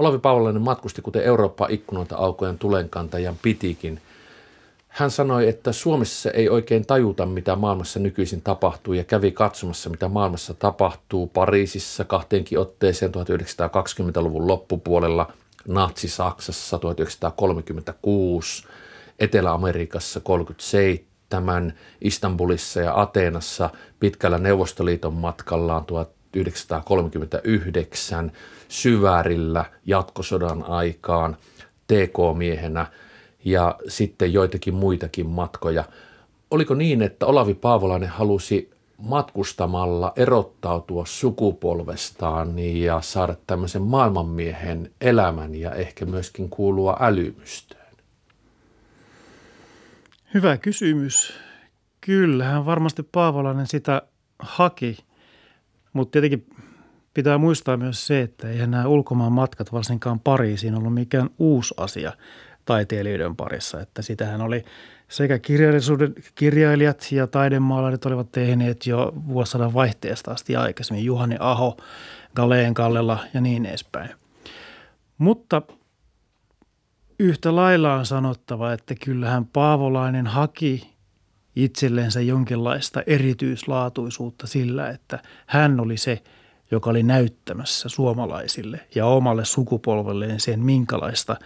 Olavi Paavolainen matkusti kuten Eurooppa ikkunoita aukojen tulenkantajan pitikin. Hän sanoi, että Suomessa ei oikein tajuta, mitä maailmassa nykyisin tapahtuu ja kävi katsomassa, mitä maailmassa tapahtuu Pariisissa kahteenkin otteeseen 1920-luvun loppupuolella, Natsi-Saksassa 1936, Etelä-Amerikassa 37, Istanbulissa ja Ateenassa pitkällä Neuvostoliiton matkallaan 1939, Syvärillä jatkosodan aikaan TK-miehenä ja sitten joitakin muitakin matkoja. Oliko niin, että Olavi Paavolainen halusi matkustamalla erottautua sukupolvestaan ja saada tämmöisen maailmanmiehen elämän ja ehkä myöskin kuulua älymystöön? Hyvä kysymys. Kyllähän varmasti Paavolainen sitä haki, mutta tietenkin pitää muistaa myös se, että eihän nämä ulkomaan matkat varsinkaan Pariisiin ollut mikään uusi asia taiteilijoiden parissa. Että sitähän oli sekä kirjallisuuden kirjailijat ja taidemaalarit olivat tehneet jo vuosisadan vaihteesta asti aikaisemmin. Juhani Aho, Galeen Kallela ja niin edespäin. Mutta yhtä lailla on sanottava, että kyllähän Paavolainen haki itsellensä jonkinlaista erityislaatuisuutta sillä, että hän oli se, joka oli näyttämässä suomalaisille ja omalle sukupolvelleen sen, minkälaista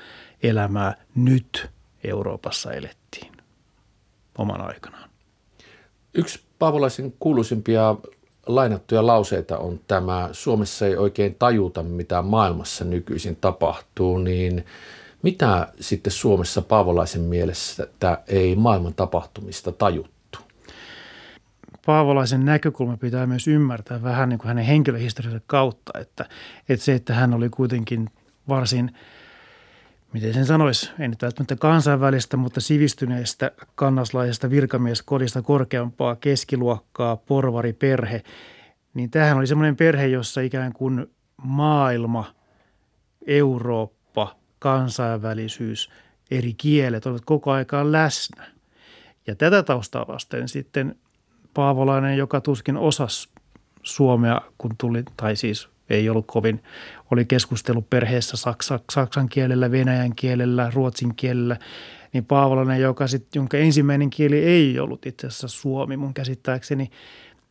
elämää nyt Euroopassa elettiin oman aikanaan. Yksi Paavolaisen kuuluisimpia lainattuja lauseita on tämä, Suomessa ei oikein tajuta, mitä maailmassa nykyisin tapahtuu, niin mitä sitten Suomessa Paavolaisen mielessä ei maailman tapahtumista tajuttu? Paavolaisen näkökulma pitää myös ymmärtää vähän niin kuin hänen henkilöhistoriansa kautta, että, että se, että hän oli kuitenkin varsin – miten sen sanoisi, ei nyt välttämättä kansainvälistä, mutta sivistyneestä kannaslaisesta virkamieskodista korkeampaa keskiluokkaa, porvari, perhe, niin tämähän oli semmoinen perhe, jossa ikään kuin maailma, Eurooppa, kansainvälisyys, eri kielet olivat koko aikaan läsnä. Ja tätä taustaa vasten sitten Paavolainen, joka tuskin osasi suomea, kun tuli, tai siis ei ollut kovin, oli keskustelu perheessä saksa, saksan kielellä, venäjän kielellä, ruotsin kielellä, niin Paavolainen, joka sit, jonka ensimmäinen kieli ei ollut itse asiassa suomi mun käsittääkseni,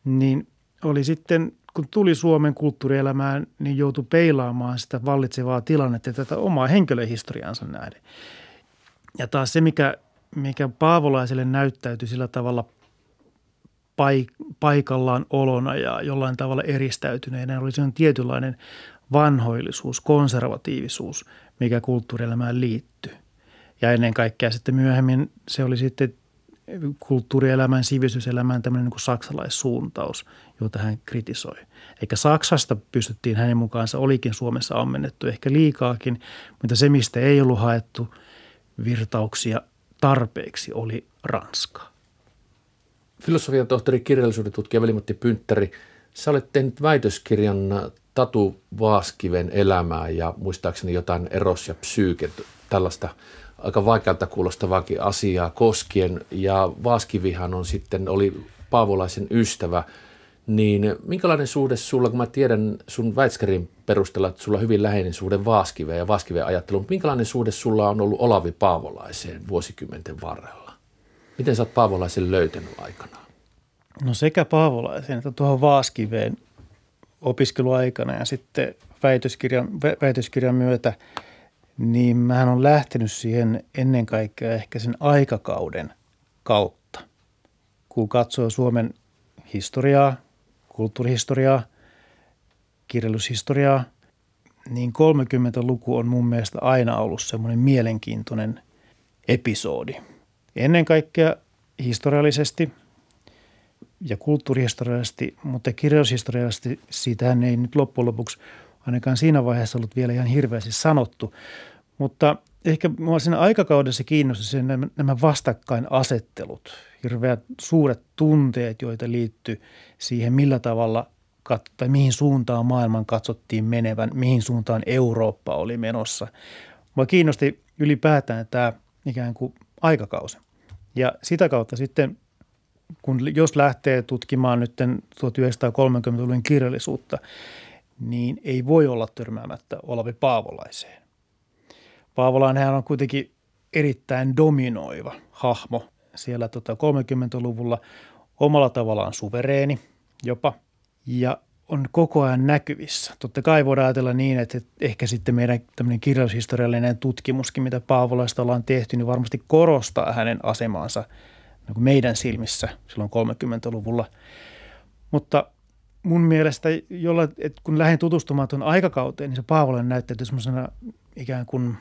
niin oli sitten, kun tuli Suomen kulttuurielämään, niin joutui peilaamaan sitä vallitsevaa tilannetta ja tätä omaa henkilöhistoriansa nähden. Ja taas se, mikä, mikä Paavolaiselle näyttäytyi sillä tavalla paikallaan olona ja jollain tavalla eristäytyneenä oli se tietynlainen vanhoillisuus, konservatiivisuus, mikä kulttuurielämään liittyy. Ja ennen kaikkea sitten myöhemmin se oli sitten kulttuurielämän, sivistyselämän tämmöinen niin saksalaissuuntaus, jota hän kritisoi. Eikä Saksasta pystyttiin hänen mukaansa, olikin Suomessa ammennettu ehkä liikaakin, mutta se, mistä ei ollut haettu virtauksia tarpeeksi, oli Ranska. Filosofian tohtori, kirjallisuuden tutkija Velimatti Pynttäri, sä olet tehnyt väitöskirjan Tatu Vaaskiven elämää ja muistaakseni jotain eros ja psyyke, tällaista aika vaikealta kuulostavaakin asiaa koskien. Ja Vaaskivihan on sitten, oli Paavolaisen ystävä, niin minkälainen suhde sulla, kun mä tiedän sun väitskärin perusteella, että sulla on hyvin läheinen suhde Vaaskiveen ja Vaaskiveen ajatteluun, minkälainen suhde sulla on ollut Olavi Paavolaiseen vuosikymmenten varrella? Miten sä oot Paavolaisen löytänyt aikanaan? No sekä Paavolaisen että tuohon Vaaskiveen opiskeluaikana ja sitten väitöskirjan, väitöskirjan myötä, niin mä on lähtenyt siihen ennen kaikkea ehkä sen aikakauden kautta. Kun katsoo Suomen historiaa, kulttuurihistoriaa, kirjallisuushistoriaa, niin 30-luku on mun mielestä aina ollut semmoinen mielenkiintoinen episodi – Ennen kaikkea historiallisesti ja kulttuurihistoriallisesti, mutta kirjallisuushistoriallisesti siitähän ei nyt loppujen lopuksi ainakaan siinä vaiheessa ollut vielä ihan hirveästi sanottu. Mutta ehkä minua siinä aikakaudessa kiinnosti nämä, nämä vastakkainasettelut, hirveät suuret tunteet, joita liittyy siihen, millä tavalla tai mihin suuntaan maailman katsottiin menevän, mihin suuntaan Eurooppa oli menossa. Mua kiinnosti ylipäätään tämä ikään kuin aikakausi. Ja sitä kautta sitten, kun jos lähtee tutkimaan nyt 1930-luvun kirjallisuutta, niin ei voi olla törmäämättä Olavi Paavolaiseen. Paavolainen on kuitenkin erittäin dominoiva hahmo siellä tota 30-luvulla, omalla tavallaan suvereeni jopa, ja on koko ajan näkyvissä. Totta kai voidaan ajatella niin, että ehkä sitten meidän tämmöinen kirjallishistoriallinen tutkimuskin, mitä Paavolaista ollaan tehty, niin varmasti korostaa hänen asemaansa niin meidän silmissä silloin 30-luvulla. Mutta mun mielestä, jolla, että kun lähdin tutustumaan tuon aikakauteen, niin se Paavolainen näyttäytyi semmoisena ikään kuin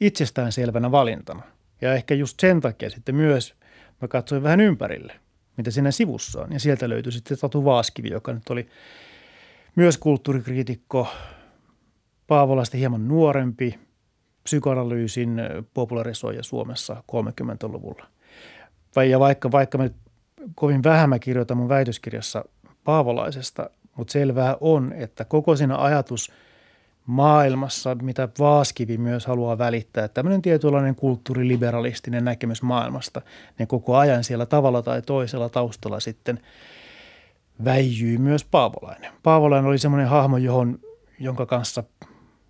itsestäänselvänä valintana. Ja ehkä just sen takia sitten myös mä katsoin vähän ympärille – mitä siinä sivussa on. Ja sieltä löytyi sitten Tatu Vaaskivi, joka nyt oli myös kulttuurikriitikko, Paavolasta hieman nuorempi, psykoanalyysin popularisoija Suomessa 30-luvulla. Ja vaikka, vaikka mä nyt kovin vähän mä kirjoitan mun väitöskirjassa Paavolaisesta, mutta selvää on, että koko siinä ajatus – maailmassa, mitä Vaaskivi myös haluaa välittää, tämmöinen tietynlainen kulttuuriliberalistinen näkemys maailmasta, niin koko ajan siellä tavalla tai toisella taustalla sitten väijyy myös Paavolainen. Paavolainen oli semmoinen hahmo, johon, jonka kanssa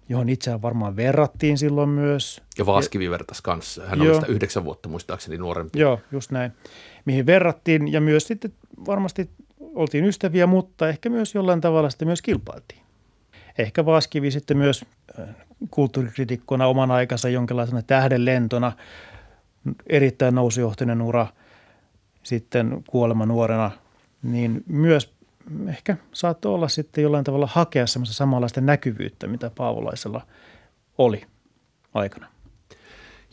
johon itseään varmaan verrattiin silloin myös. Ja Vaaskivi vertasi kanssa. Hän Joo. oli sitä yhdeksän vuotta muistaakseni nuorempi. Joo, just näin. Mihin verrattiin ja myös sitten varmasti oltiin ystäviä, mutta ehkä myös jollain tavalla sitten myös kilpailtiin ehkä Vaskivi sitten myös äh, kulttuurikritikkona oman aikansa jonkinlaisena tähdenlentona, erittäin nousujohtainen ura, sitten kuolema nuorena, niin myös ehkä saattoi olla sitten jollain tavalla hakea semmoista samanlaista näkyvyyttä, mitä Paavolaisella oli aikana.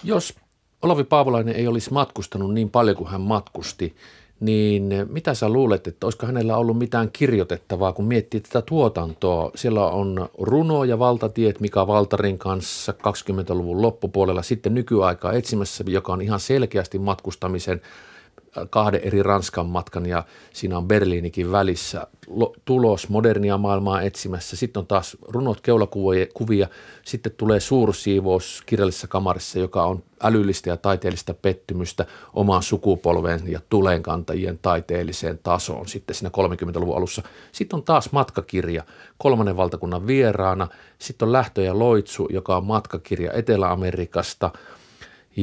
Jos Olavi Paavolainen ei olisi matkustanut niin paljon kuin hän matkusti, niin mitä sä luulet, että olisiko hänellä ollut mitään kirjoitettavaa, kun miettii tätä tuotantoa? Siellä on runo ja valtatiet Mika Valtarin kanssa 20-luvun loppupuolella, sitten nykyaikaa etsimässä, joka on ihan selkeästi matkustamisen kahden eri Ranskan matkan ja siinä on Berliinikin välissä tulos modernia maailmaa etsimässä. Sitten on taas runot keulakuvia, sitten tulee suursiivous kirjallisessa kamarissa, joka on älyllistä ja taiteellista pettymystä omaan sukupolven ja tulenkantajien taiteelliseen tasoon sitten siinä 30-luvun alussa. Sitten on taas matkakirja kolmannen valtakunnan vieraana, sitten on Lähtö ja Loitsu, joka on matkakirja Etelä-Amerikasta –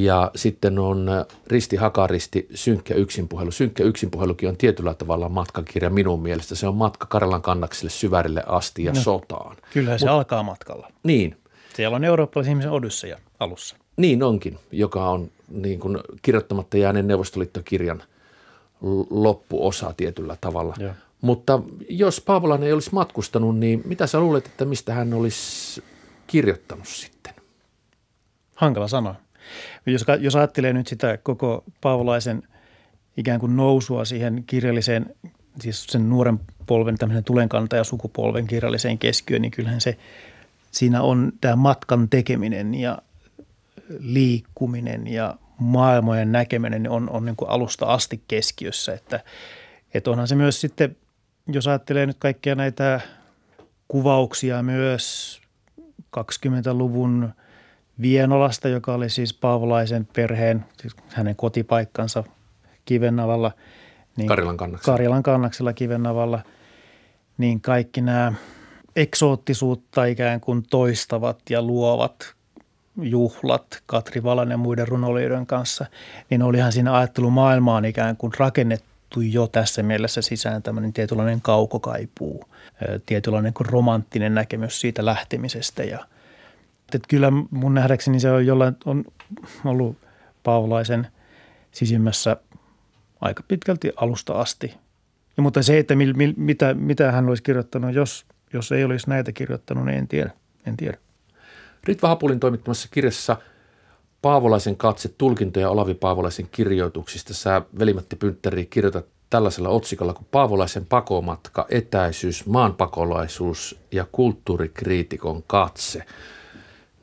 ja sitten on äh, Risti Hakaristi, Synkkä yksinpuhelu. Synkkä yksinpuhelukin on tietyllä tavalla matkakirja minun mielestä. Se on matka Karjalan kannakselle syvärille asti ja no, sotaan. Kyllä se Mut, alkaa matkalla. Niin. Siellä on eurooppalaisen ihmisen Odysseja alussa. Niin onkin, joka on niin kuin kirjoittamatta jääneen Neuvostoliittokirjan loppuosa tietyllä tavalla. Joo. Mutta jos Paavolainen ei olisi matkustanut, niin mitä sä luulet, että mistä hän olisi kirjoittanut sitten? Hankala sanoa. Jos, jos ajattelee nyt sitä koko Paavolaisen ikään kuin nousua siihen kirjalliseen, siis sen nuoren polven, tämmöisen tulenkantaja sukupolven kirjalliseen keskiöön, niin kyllähän se, siinä on tämä matkan tekeminen ja liikkuminen ja maailmojen näkeminen on, on niin kuin alusta asti keskiössä. Että, että onhan se myös sitten, jos ajattelee nyt kaikkia näitä kuvauksia myös 20-luvun – Vienolasta, joka oli siis Paavolaisen perheen, siis hänen kotipaikkansa Kivennavalla. Niin Karjalan kannaksella. Karjalan kannaksella Kivennavalla. Niin kaikki nämä eksoottisuutta ikään kuin toistavat ja luovat juhlat Katri Valan ja muiden runolijoiden kanssa, niin olihan siinä ajattelumaailmaan ikään kuin rakennettu jo tässä mielessä sisään tämmöinen tietynlainen kaukokaipuu, tietynlainen romanttinen näkemys siitä lähtemisestä ja – että kyllä mun nähdäkseni se on jollain on ollut Paavolaisen sisimmässä aika pitkälti alusta asti. Ja, mutta se, että mil, mil, mitä, mitä hän olisi kirjoittanut, jos, jos ei olisi näitä kirjoittanut, niin en tiedä. En tiedä. Ritva Hapulin toimittamassa kirjassa Paavolaisen katse tulkintoja Olavi Paavolaisen kirjoituksista. Sä Velimatti Pyntteri kirjoitat tällaisella otsikolla kuin Paavolaisen pakomatka, etäisyys, maanpakolaisuus ja kulttuurikriitikon katse –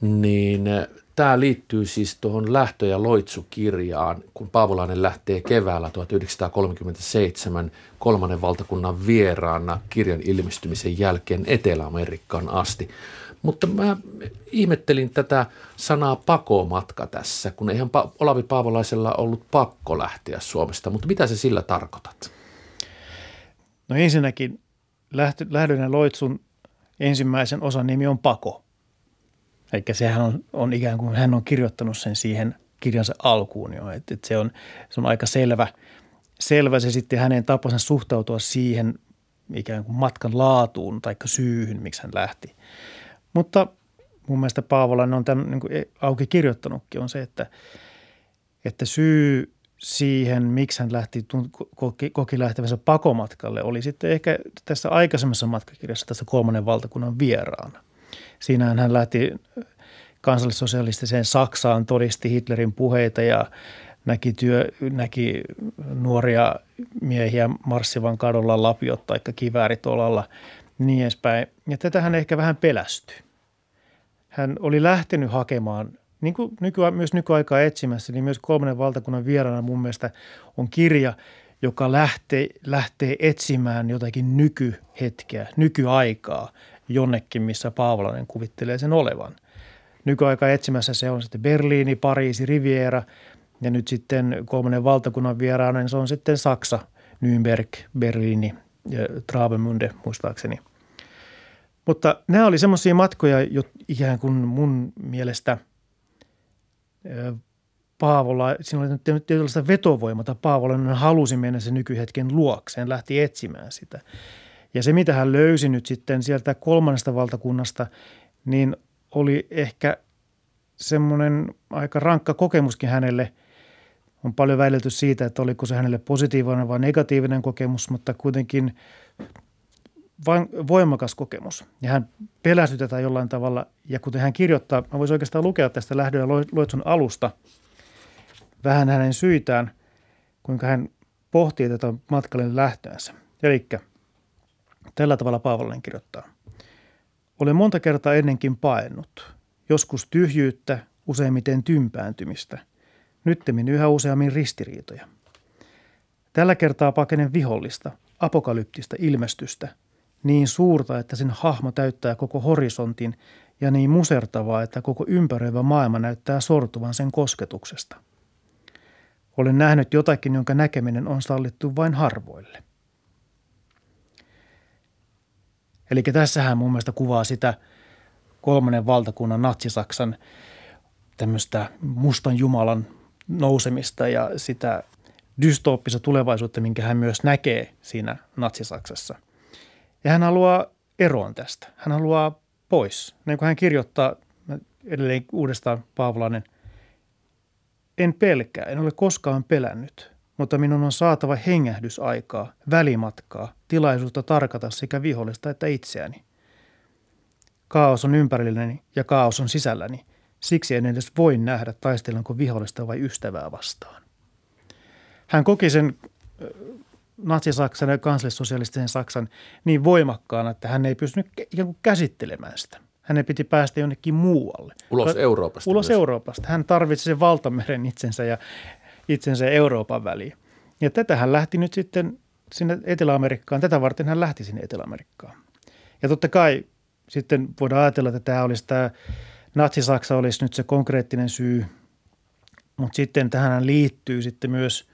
niin eh, tämä liittyy siis tuohon Lähtö- ja Loitsu-kirjaan, kun Paavolainen lähtee keväällä 1937 kolmannen valtakunnan vieraana kirjan ilmestymisen jälkeen Etelä-Amerikkaan asti. Mutta mä ihmettelin tätä sanaa pakomatka tässä, kun eihän Olavi Paavolaisella ollut pakko lähteä Suomesta, mutta mitä se sillä tarkoitat? No ensinnäkin Lähdön ja Loitsun ensimmäisen osan nimi on Pako. Eli sehän on, on ikään kuin, hän on kirjoittanut sen siihen kirjansa alkuun jo. Että et se, on, se on aika selvä, selvä se sitten hänen tapansa suhtautua siihen ikään kuin matkan laatuun tai syyhyn, miksi hän lähti. Mutta mun mielestä Paavolainen on tämän niin kuin auki kirjoittanutkin, on se, että, että syy siihen, miksi hän lähti, koki, koki lähtevänsä pakomatkalle, oli sitten ehkä tässä aikaisemmassa matkakirjassa tässä kolmannen valtakunnan vieraana. Siinähän hän lähti kansallissosialistiseen Saksaan, todisti Hitlerin puheita ja näki, työ, näki nuoria miehiä marssivan kadulla lapiot tai kiväärit olalla niin edespäin. Ja tätä hän ehkä vähän pelästyi. Hän oli lähtenyt hakemaan, niin kuin nyky- myös nykyaikaa etsimässä, niin myös kolmannen valtakunnan vieraana mun mielestä on kirja, joka lähtee, lähtee etsimään jotakin nykyhetkeä, nykyaikaa jonnekin, missä Paavolainen kuvittelee sen olevan. Nykyaikaa etsimässä se on sitten Berliini, Pariisi, Riviera ja nyt sitten kolmannen valtakunnan vieraana, niin se on sitten Saksa, Nürnberg, Berliini ja Travemünde muistaakseni – mutta nämä oli semmoisia matkoja, jo ikään kuin mun mielestä Paavola, siinä oli tietynlaista vetovoimata. Paavola halusi mennä sen nykyhetken luokseen, lähti etsimään sitä. Ja se, mitä hän löysi nyt sitten sieltä kolmannesta valtakunnasta, niin oli ehkä semmoinen aika rankka kokemuskin hänelle. On paljon väitelty siitä, että oliko se hänelle positiivinen vai negatiivinen kokemus, mutta kuitenkin voimakas kokemus. Ja hän pelästyi tätä jollain tavalla. Ja kuten hän kirjoittaa, mä voisin oikeastaan lukea tästä lähdön ja luetsun alusta vähän hänen syitään, kuinka hän pohtii tätä matkalle lähtöänsä. Eli tällä tavalla Paavolainen kirjoittaa. Olen monta kertaa ennenkin paennut. Joskus tyhjyyttä, useimmiten tympääntymistä. Nyttemmin yhä useammin ristiriitoja. Tällä kertaa pakenen vihollista, apokalyptista ilmestystä – niin suurta, että sen hahmo täyttää koko horisontin ja niin musertavaa, että koko ympäröivä maailma näyttää sortuvan sen kosketuksesta. Olen nähnyt jotakin, jonka näkeminen on sallittu vain harvoille. Eli tässähän mun mielestä kuvaa sitä kolmannen valtakunnan natsisaksan tämmöistä mustan jumalan nousemista ja sitä dystooppista tulevaisuutta, minkä hän myös näkee siinä natsisaksassa – ja hän haluaa eroon tästä. Hän haluaa pois. Niin kuin hän kirjoittaa edelleen uudestaan Paavolainen, en pelkää, en ole koskaan pelännyt, mutta minun on saatava hengähdysaikaa, välimatkaa, tilaisuutta tarkata sekä vihollista että itseäni. Kaos on ympärilläni ja kaos on sisälläni. Siksi en edes voi nähdä, taistelenko vihollista vai ystävää vastaan. Hän koki sen natsi-Saksan ja kansallissosialistisen Saksan niin voimakkaana, että hän ei pystynyt käsittelemään sitä. Hänen piti päästä jonnekin muualle. Ulos Euroopasta. Ulos myös. Euroopasta. Hän tarvitsi sen valtameren itsensä ja itsensä Euroopan väliin. Ja tätä hän lähti nyt sitten sinne Etelä-Amerikkaan. Tätä varten hän lähti sinne Etelä-Amerikkaan. Ja totta kai sitten voidaan ajatella, että tämä olisi tämä Natsi-Saksa olisi nyt se konkreettinen syy, mutta sitten tähän liittyy sitten myös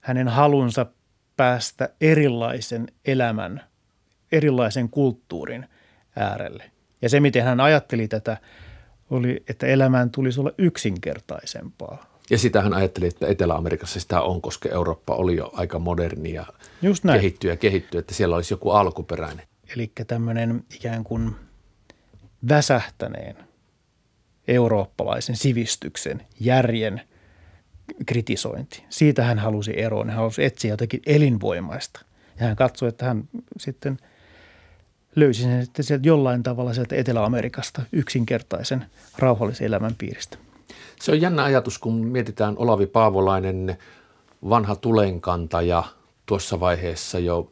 hänen halunsa päästä erilaisen elämän, erilaisen kulttuurin äärelle. Ja se, miten hän ajatteli tätä, oli, että elämään tulisi olla yksinkertaisempaa. Ja sitä hän ajatteli, että Etelä-Amerikassa sitä on, koska Eurooppa oli jo aika moderni ja Just näin. kehittyy ja kehittyy, että siellä olisi joku alkuperäinen. Eli tämmöinen ikään kuin väsähtäneen eurooppalaisen sivistyksen, järjen – kritisointi. Siitä hän halusi eroon. Hän halusi etsiä jotakin elinvoimaista. Ja hän katsoi, että hän sitten löysi sen sitten sieltä jollain tavalla sieltä Etelä-Amerikasta yksinkertaisen rauhallisen elämän piiristä. Se on jännä ajatus, kun mietitään Olavi Paavolainen, vanha tulenkantaja tuossa vaiheessa jo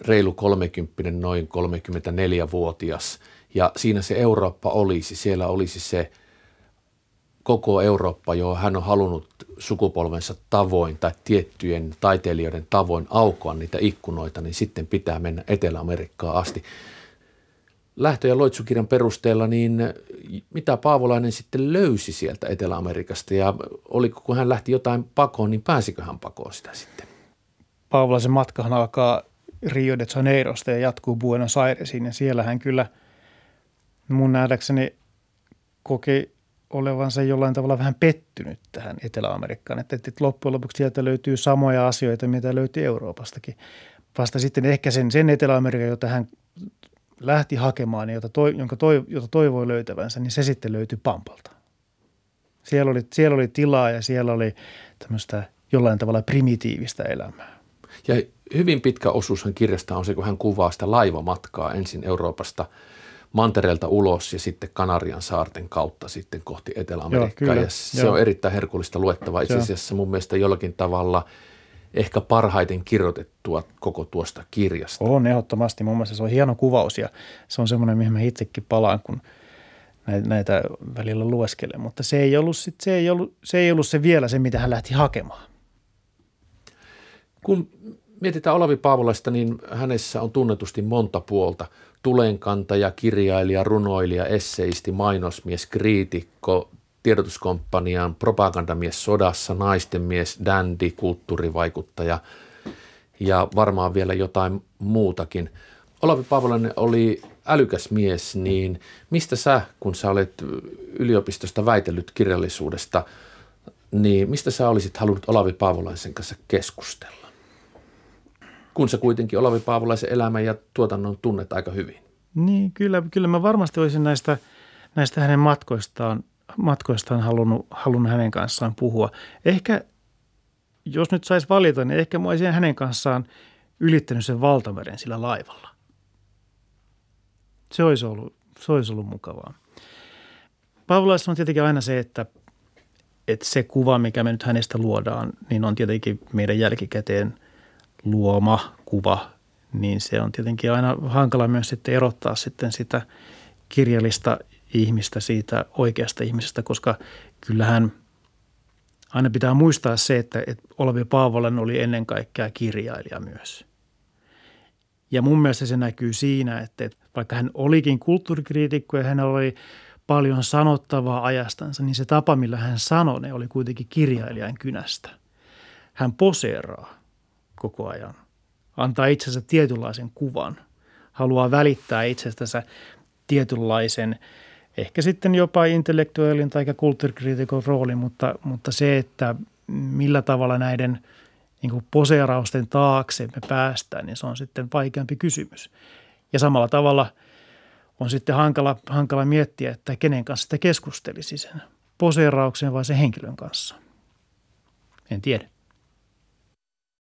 reilu 30, noin 34-vuotias. Ja siinä se Eurooppa olisi, siellä olisi se – koko Eurooppa, johon hän on halunnut sukupolvensa tavoin tai tiettyjen taiteilijoiden tavoin aukoa niitä ikkunoita, niin sitten pitää mennä Etelä-Amerikkaan asti. Lähtö- ja loitsukirjan perusteella, niin mitä Paavolainen sitten löysi sieltä Etelä-Amerikasta ja oliko kun hän lähti jotain pakoon, niin pääsikö hän pakoon sitä sitten? Paavolaisen matkahan alkaa Rio de Janeirosta ja jatkuu Buenos Airesiin. Ja siellä hän kyllä mun nähdäkseni koki olevansa jollain tavalla vähän pettynyt tähän Etelä-Amerikkaan. Että, että loppujen lopuksi sieltä löytyy samoja asioita, mitä löytyy Euroopastakin. Vasta sitten ehkä sen, sen Etelä-Amerikan, jota hän lähti hakemaan, jota, toi, jonka toi, jota toivoi löytävänsä, niin se sitten löytyi Pampalta. Siellä oli, siellä oli tilaa ja siellä oli tämmöistä jollain tavalla primitiivistä elämää. Ja hyvin pitkä osuushan kirjasta on se, kun hän kuvaa sitä laivamatkaa ensin Euroopasta mantereelta ulos ja sitten Kanarian saarten kautta sitten kohti Etelä-Amerikkaa. Joo, kyllä, ja se joo. on erittäin herkullista luettavaa. Itse asiassa mun mielestä jollakin tavalla ehkä parhaiten kirjoitettua koko tuosta kirjasta. On ehdottomasti. Mun mielestä se on hieno kuvaus ja se on semmoinen, mihin mä itsekin palaan, kun näitä välillä lueskelen. Mutta se ei ollut, sit, se, ei ollut, se ei ollut se vielä se, mitä hän lähti hakemaan. Kun mietitään Olavi Paavolaista, niin hänessä on tunnetusti monta puolta. Tulenkantaja, kirjailija, runoilija, esseisti, mainosmies, kriitikko, tiedotuskomppanian, propagandamies sodassa, naistenmies, dandy, kulttuurivaikuttaja ja varmaan vielä jotain muutakin. Olavi Paavolainen oli älykäs mies, niin mistä sä, kun sä olet yliopistosta väitellyt kirjallisuudesta, niin mistä sä olisit halunnut Olavi Paavolaisen kanssa keskustella? kun sä kuitenkin Olavi Paavolaisen elämän ja tuotannon tunnet aika hyvin. Niin, kyllä, kyllä mä varmasti olisin näistä, näistä hänen matkoistaan, matkoistaan halunnut, halunnut hänen kanssaan puhua. Ehkä, jos nyt saisi valita, niin ehkä mä olisin hänen kanssaan ylittänyt sen valtameren sillä laivalla. Se olisi ollut, se olisi ollut mukavaa. Paavolaissa on tietenkin aina se, että, että se kuva, mikä me nyt hänestä luodaan, niin on tietenkin meidän jälkikäteen – luoma kuva, niin se on tietenkin aina hankala myös sitten erottaa sitten sitä kirjallista ihmistä siitä oikeasta ihmisestä, koska kyllähän aina pitää muistaa se, että, että Olavi Paavolan oli ennen kaikkea kirjailija myös. Ja mun mielestä se näkyy siinä, että vaikka hän olikin kulttuurikriitikko ja hän oli paljon sanottavaa ajastansa, niin se tapa, millä hän sanoi, ne oli kuitenkin kirjailijan kynästä. Hän poseeraa koko ajan. Antaa itsensä tietynlaisen kuvan. Haluaa välittää itsestänsä tietynlaisen, ehkä sitten jopa intellektuaalin tai kulttuurikriitikon rooli, mutta, mutta se, että millä tavalla näiden niin kuin poseerausten taakse me päästään, niin se on sitten vaikeampi kysymys. Ja samalla tavalla on sitten hankala, hankala miettiä, että kenen kanssa sitä keskustelisi sen poseerauksen vai sen henkilön kanssa. En tiedä.